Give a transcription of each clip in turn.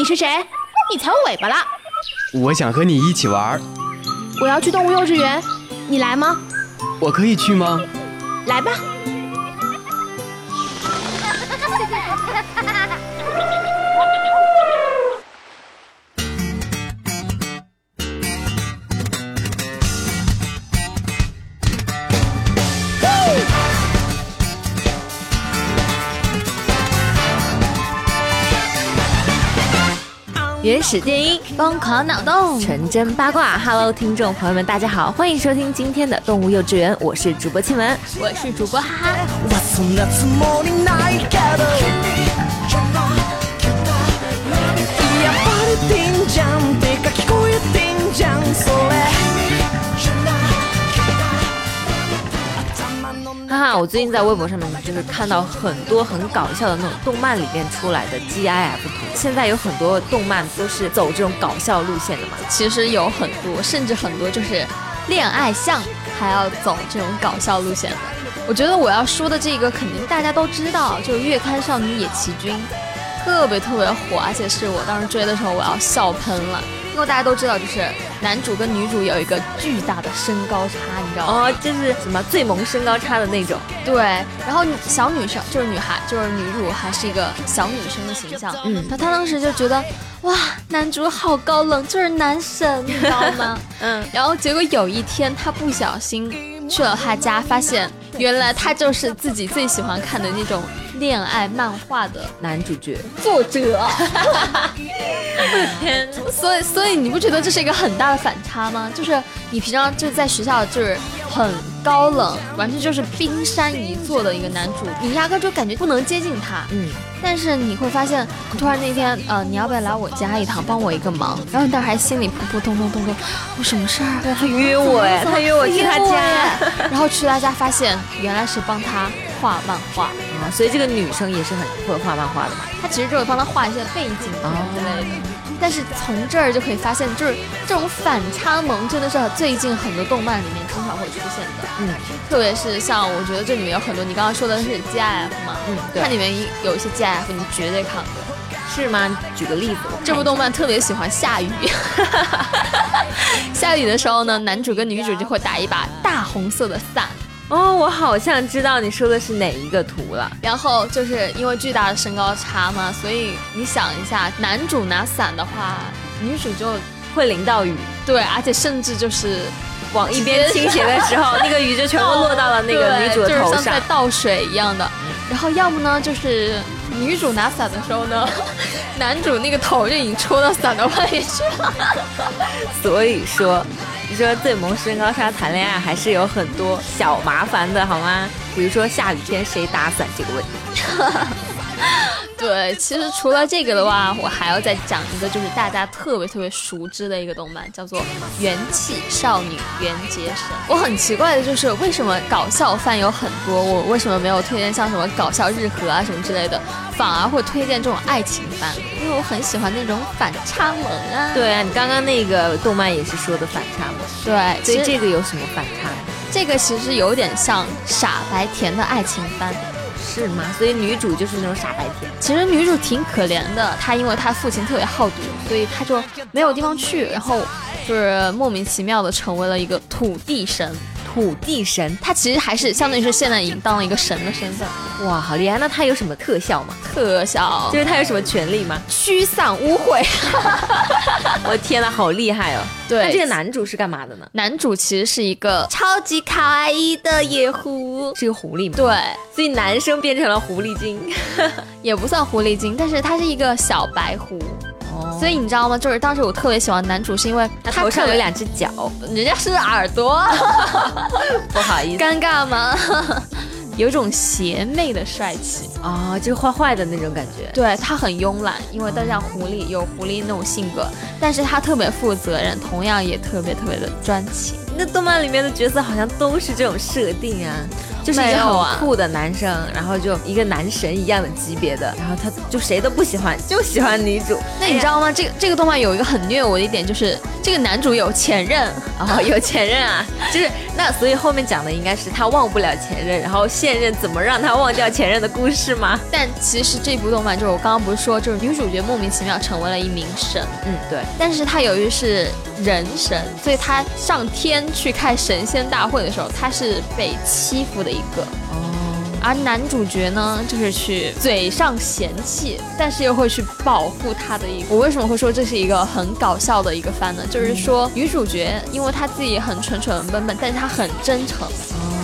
你是谁？你踩我尾巴了！我想和你一起玩。我要去动物幼稚园，你来吗？我可以去吗？来吧。原始电音，疯狂脑洞，纯真八卦。Hello，听众朋友们，大家好，欢迎收听今天的动物幼稚园，我是主播庆文，我是主播哈哈。哈哈，我最近在微博上面就是看到很多很搞笑的那种动漫里面出来的 GIF 图。现在有很多动漫都是走这种搞笑路线的嘛。其实有很多，甚至很多就是恋爱向还要走这种搞笑路线的。我觉得我要说的这个肯定大家都知道，就是《月刊少女野崎君》，特别特别火，而且是我当时追的时候我要笑喷了。大家都知道，就是男主跟女主有一个巨大的身高差，你知道吗？哦，就是什么最萌身高差的那种。对，然后小女生就是女孩，就是女主还是一个小女生的形象。嗯，他他当时就觉得，哇，男主好高冷，就是男神，你知道吗？嗯，然后结果有一天她不小心去了他家，发现原来他就是自己最喜欢看的那种。恋爱漫画的男主角作者，天！所以所以你不觉得这是一个很大的反差吗？就是你平常就在学校就是很高冷，完全就是冰山一座的一个男主，你压根就感觉不能接近他。嗯。但是你会发现，突然那天，呃，你要不要来我家一趟，帮我一个忙？然后你当时还心里扑扑通通通通，我什么事儿？他约我哎，他约我去他家，然后去他家发现原来是帮他画漫画啊，所以这个女生也是很会画漫画的嘛。她其实就是帮她画一些背景之类的。但是从这儿就可以发现，就是这种反差萌真的是最近很多动漫里面经常会出现的。嗯，特别是像我觉得这里面有很多，你刚刚说的是 GIF 嘛？嗯，对，它里面有一些 GIF。你绝对看过，是吗？举个例子，这部动漫特别喜欢下雨，下雨的时候呢，男主跟女主就会打一把大红色的伞。哦，我好像知道你说的是哪一个图了。然后就是因为巨大的身高差嘛，所以你想一下，男主拿伞的话，女主就会淋到雨。对，而且甚至就是往一边倾斜的时候，那个雨就全部落到了那个女主的头上，就是像在倒水一样的。然后要么呢，就是女主拿伞的时候呢，男主那个头就已经戳到伞的外面去了。所以说，你说最萌身高差谈恋爱还是有很多小麻烦的，好吗？比如说下雨天谁打伞这个问题。对，其实除了这个的话，我还要再讲一个，就是大家特别特别熟知的一个动漫，叫做《元气少女缘结神》。我很奇怪的就是，为什么搞笑番有很多，我为什么没有推荐像什么搞笑日和啊什么之类的，反而会推荐这种爱情番？因为我很喜欢那种反差萌啊。对啊，你刚刚那个动漫也是说的反差萌。对，所以这个有什么反差？这个其实有点像傻白甜的爱情番。是吗？所以女主就是那种傻白甜。其实女主挺可怜的，她因为她父亲特别好赌，所以她就没有地方去，然后就是莫名其妙的成为了一个土地神。土地神，他其实还是相当于是现在已经当了一个神的身份。哇，好厉害！那他有什么特效吗？特效就是他有什么权利吗？驱散污秽。我天呐，好厉害哦！对，那这个男主是干嘛的呢？男主其实是一个超级可爱的野狐，是个狐狸吗？对，所以男生变成了狐狸精，也不算狐狸精，但是他是一个小白狐。所以你知道吗？就是当时我特别喜欢男主，是因为他头上有两只脚，人家是耳朵，不好意思，尴尬吗？有种邪魅的帅气啊，就是坏坏的那种感觉。对他很慵懒，因为他像狐狸，有狐狸那种性格，但是他特别负责任，同样也特别特别的专情。那动漫里面的角色好像都是这种设定啊。就是一个很酷的男生，然后就一个男神一样的级别的，然后他就谁都不喜欢，就喜欢女主。那你知道吗？这个这个动漫有一个很虐我的一点，就是这个男主有前任，哦，有前任啊，就是那，所以后面讲的应该是他忘不了前任，然后现任怎么让他忘掉前任的故事吗？但其实这部动漫就是我刚刚不是说，就是女主角莫名其妙成为了一名神，嗯，对，但是她由于是人神，所以他上天去开神仙大会的时候，他是被欺负的一个。哦，而男主角呢，就是去嘴上嫌弃，但是又会去保护他的一个。我为什么会说这是一个很搞笑的一个番呢？就是说女主角，因为她自己很蠢蠢笨笨，但是她很真诚，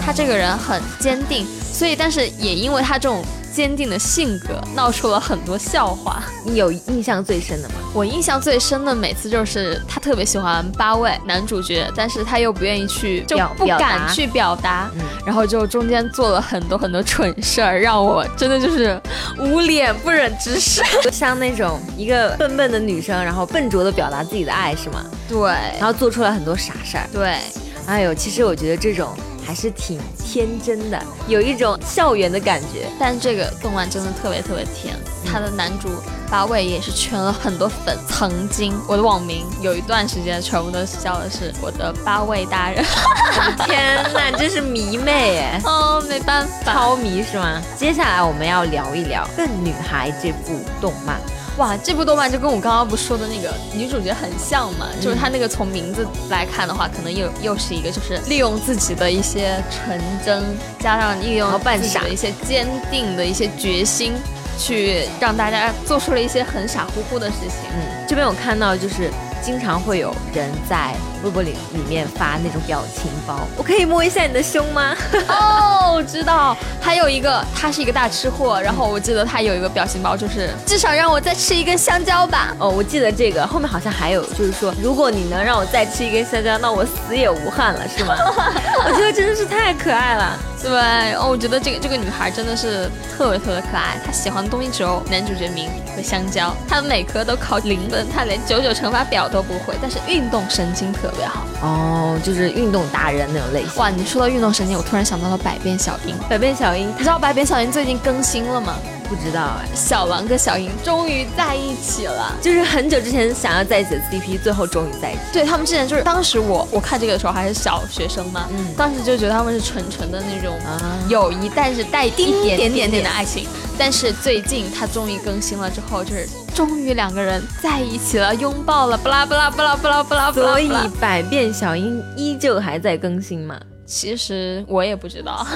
她这个人很坚定，所以但是也因为他这种坚定的性格，闹出了很多笑话。你有印象最深的吗？我印象最深的每次就是他特别喜欢八位男主角，但是他又不愿意去，就表不表达敢去表达，嗯然后就中间做了很多很多蠢事儿，让我真的就是捂脸不忍直视。就 像那种一个笨笨的女生，然后笨拙的表达自己的爱是吗？对然后做出了很多傻事儿。对，哎呦，其实我觉得这种还是挺天真的，有一种校园的感觉。但这个动漫真的特别特别甜，他的男主八位也是圈了很多粉。曾经我的网名有一段时间全部都叫的是我的八位大人。天呐，真是迷妹哎！哦，没办法，超迷是吗？接下来我们要聊一聊《笨女孩》这部动漫。哇，这部动漫就跟我刚刚不说的那个女主角很像嘛，就是她那个从名字来看的话，可能又又是一个就是利用自己的一些纯真，加上利用然后扮傻自己的一些坚定的一些决心，去让大家做出了一些很傻乎乎的事情。嗯，这边我看到就是经常会有人在微博里里面发那种表情包，我可以摸一下你的胸吗？哦，我知道，还有一个他是一个大吃货，然后我记得他有一个表情包，就是至少让我再吃一根香蕉吧。哦，我记得这个后面好像还有，就是说如果你能让我再吃一根香蕉，那我死也无憾了，是吗？我觉得真的是太可爱了。对，哦，我觉得这个这个女孩真的是特别特别可爱。她喜欢的东西只有男主角名和香蕉，她每科都考零分，她连九九乘法表都不会，但是运动神经特别好。哦，就是运动达人那种类型。哇，你说到运动神经，我突然想到了百变小樱。百变小樱你知道百变小樱最近更新了吗？不知道哎，小王跟小英终于在一起了。就是很久之前想要在一起的 CP，最后终于在一起。对他们之前就是当时我我看这个的时候还是小学生嘛，嗯当时就觉得他们是纯纯的那种啊友谊，但是带一点点点点点的爱情。但是最近他终于更新了之后，就是终于两个人在一起了，拥抱了，巴拉巴拉巴拉巴拉巴拉巴拉。所以百变小樱依旧还在更新吗？其实我也不知道，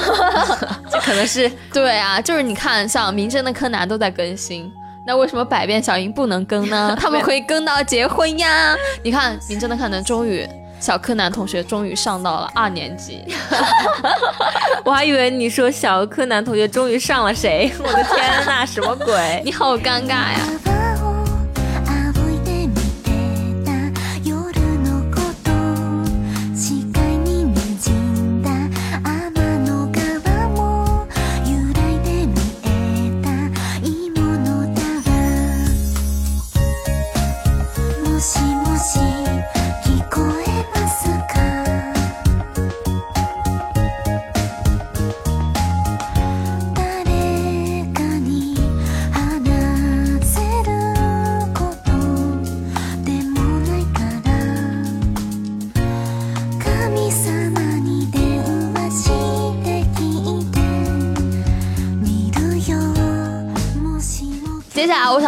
这可能是 对啊，就是你看，像《名侦探柯南》都在更新。那为什么百变小樱不能更呢？他们可以更到结婚呀！你看，《名侦探柯南》终于，小柯南同学终于上到了二年级，我还以为你说小柯南同学终于上了谁？我的天呐，什么鬼？你好尴尬呀！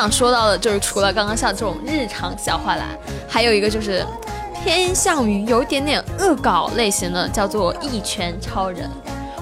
想说到的就是，除了刚刚像这种日常小话啦，还有一个就是偏向于有一点点恶搞类型的，叫做《一拳超人》。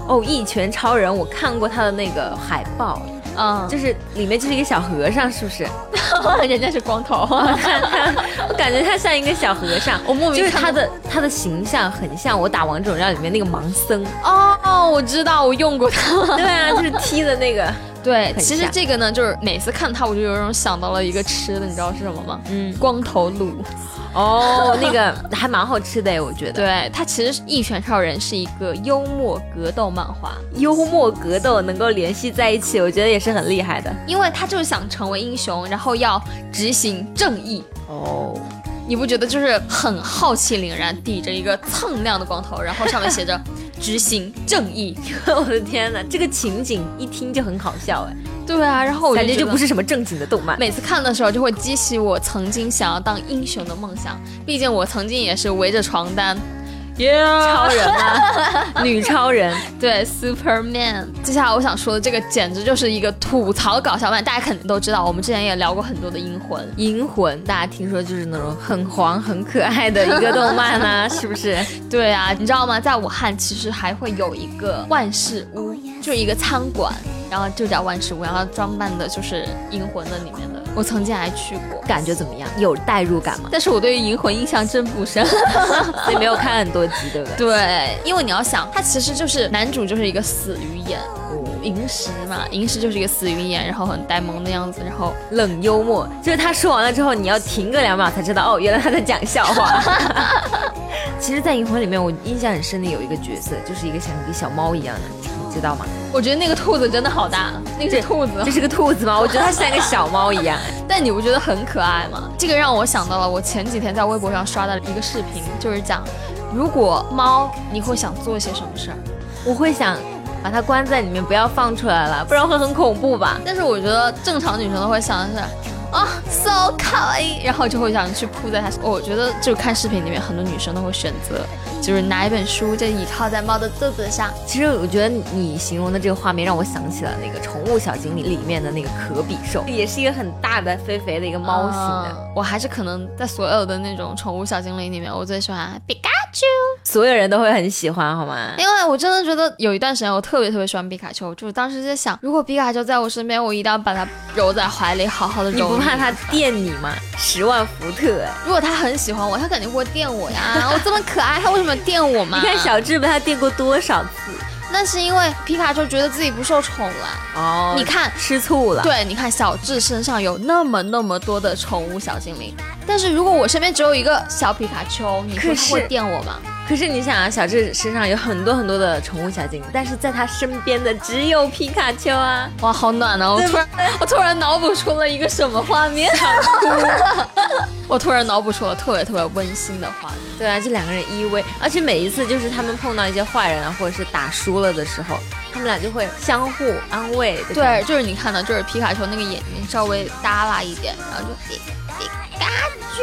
哦，一拳超人，我看过他的那个海报，嗯，就是里面就是一个小和尚，是不是？人家是光头，我感觉他像一个小和尚，我莫名就是他的他的形象很像我打王者荣耀里面那个盲僧。哦，我知道，我用过他。对啊，就是踢的那个。对，其实这个呢，就是每次看它，我就有种想到了一个吃的，你知道是什么吗？嗯，光头卤。哦，那个还蛮好吃的，我觉得。对，它其实《一拳超人》是一个幽默格斗漫画，幽默格斗能够联系在一起，我觉得也是很厉害的。因为他就是想成为英雄，然后要执行正义。哦，你你不觉得就是很浩气凛然，抵着一个锃亮的光头，然后上面写着 “执行正义 我的天哪，这个情景一听就很好笑哎，”。对啊，然后我觉感觉就不是什么正经的动漫。每次看的时候就会激起我曾经想要当英雄的梦想，毕竟我曾经也是围着床单。超人吗？女超人，对，Superman。接下来我想说的这个简直就是一个吐槽搞笑漫，大家肯定都知道，我们之前也聊过很多的《银魂》。银魂，大家听说就是那种很黄、很可爱的一个动漫呢、是不是？对啊，你知道吗？在武汉其实还会有一个万事屋，就是一个餐馆，然后就叫万事屋，然后装扮的就是《银魂》的里面的。我曾经还去过，感觉怎么样？有代入感吗？但是我对于《银魂》印象真不深。所以没有看很多集，对不对？对，因为你要想，他其实就是男主就是一个死鱼眼，银石嘛，银石就是一个死鱼眼，然后很呆萌的样子，然后冷幽默，就是他说完了之后，你要停个两秒才知道，哦，原来他在讲笑话。其实，在《银魂》里面，我印象很深的有一个角色，就是一个像一个小猫一样的，你知道吗？我觉得那个兔子真的好大，那个是兔子这，是个兔子吗？我觉得它像一个小猫一样。但你不觉得很可爱吗？这个让我想到了我前几天在微博上刷到的一个视频，就是讲，如果猫，你会想做些什么事儿？我会想把它关在里面，不要放出来了，不然会很恐怖吧？但是我觉得正常女生都会想的是。啊、s o 卡哇伊，然后就会想去扑在它身。我觉得就看视频里面，很多女生都会选择，就是拿一本书，就倚靠在猫的肚子上。其实我觉得你形容的这个画面让我想起了那个《宠物小精灵》里面的那个可比兽，也是一个很大的、肥肥的一个猫型的。嗯我还是可能在所有的那种宠物小精灵里面，我最喜欢皮卡丘，所有人都会很喜欢，好吗？因为我真的觉得有一段时间我特别特别喜欢皮卡丘，就是当时在想，如果皮卡丘在我身边，我一定要把它揉在怀里，好好的揉。怕他电你吗？十万伏特哎！如果他很喜欢我，他肯定会电我呀。我这么可爱，他为什么电我嘛？你看小智被他电过多少次？那是因为皮卡丘觉得自己不受宠了。哦你看吃醋了。对，你看小智身上有那么那么多的宠物小精灵，但是如果我身边只有一个小皮卡丘，你说他会电我吗？可是你想啊，小智身上有很多很多的宠物小精灵，但是在他身边的只有皮卡丘啊。哇，好暖啊！我突然，我突然脑补出了一个什么画面？我突然脑补出了特别特别温馨的画面。对啊，这两个人依偎，而且每一次就是他们碰到一些坏人啊，或者是打输了的时候，他们俩就会相互安慰的。对，，就是你看到，就是皮卡丘那个眼睛稍微耷拉一点，然后就皮皮卡丘。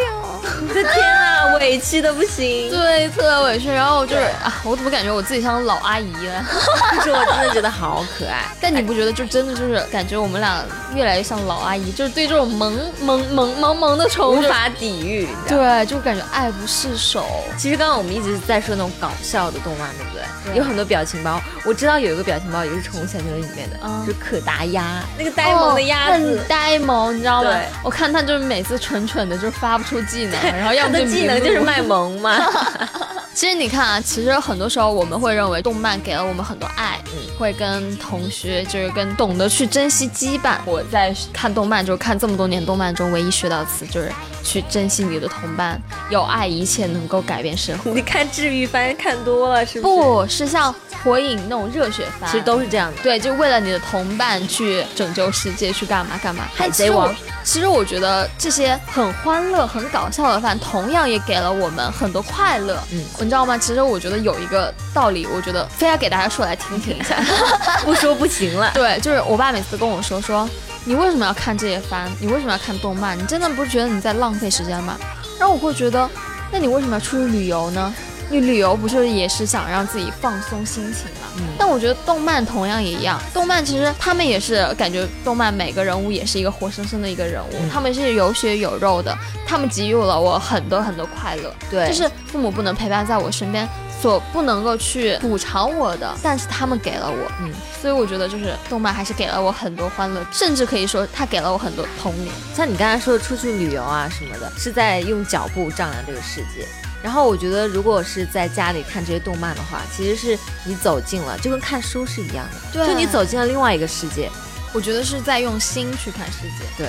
我的天啊，委屈的不行。对，特别委屈。然后就是啊，我怎么感觉我自己像老阿姨了？可 是我真的觉得好可爱。但你不觉得就真的就是感觉我们俩越来越像老阿姨，就是对这种萌萌萌萌萌的宠物，无法抵御，对，就感觉爱不释手。其实刚刚我们一直在说那种搞笑的动漫，对不对？对有很多表情包，我知道有一个表情包也是《宠物小精灵》里面的，嗯就是可达鸭，那个呆萌的鸭子哦很，呆萌，你知道吗？我看他就是每次蠢蠢的，就是发不出技能，然后要它么就的技能就是卖萌嘛。其实你看啊，其实很多时候我们会认为动漫给了我们很多爱，嗯，会跟同学就是跟懂得去珍惜羁绊。我在看动漫，就是看这么多年动漫中唯一学到的词就是去珍惜你的同伴，有爱一切能够改变生活。你看治愈番看多了是不是？，不是像火影那种热血番，其实都是这样的。对，就为了你的同伴去拯救世界，去干嘛干嘛。海贼王其实我，其实我觉得这些很欢乐、很搞笑的番，同样也给了我们很多快乐。嗯你知道吗？其实我觉得有一个道理，我觉得非要给大家说来听听一下。不说不行了。对，就是我爸每次跟我说说，你为什么要看这些番？你为什么要看动漫？你真的不是觉得你在浪费时间吗？然后我会觉得，那你为什么要出去旅游呢？你旅游不就是也是想让自己放松心情吗？嗯但我觉得动漫同样也一样，动漫其实他们也是感觉动漫每个人物也是一个活生生的一个人物，嗯他们是有血有肉的，他们给予了我很多很多快乐。对，就是父母不能陪伴在我身边，所不能够去补偿我的，但是他们给了我，嗯，所以我觉得就是动漫还是给了我很多欢乐，甚至可以说它给了我很多童年。像你刚才说的出去旅游啊什么的，是在用脚步丈量这个世界。然后我觉得，如果是在家里看这些动漫的话，其实是你走进了，就跟看书是一样的，就你走进了另外一个世界，我觉得是在用心去看世界，对，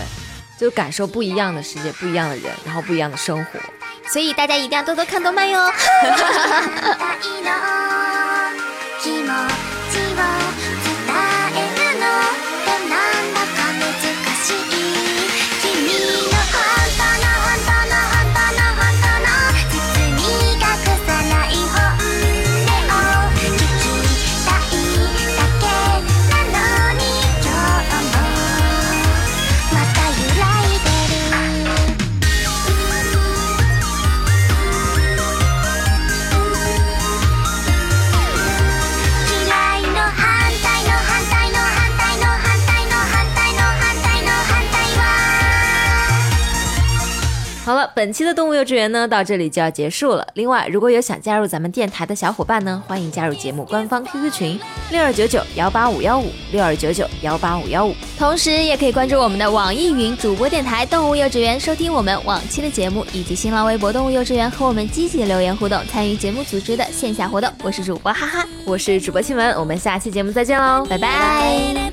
就感受不一样的世界，不一样的人，然后不一样的生活。所以大家一定要多多看动漫哟。本期的动物幼稚园呢到这里就要结束了。另外，如果有想加入咱们电台的小伙伴呢，欢迎加入节目官方 QQ 群六二九九幺八五幺五六二九九幺八五幺五。同时，也可以关注我们的网易云主播电台“动物幼稚园”，收听我们往期的节目，以及新浪微博“动物幼稚园”和我们积极留言互动，参与节目组织的线下活动。我是主播哈哈，我是主播新闻，我们下期节目再见喽，拜拜。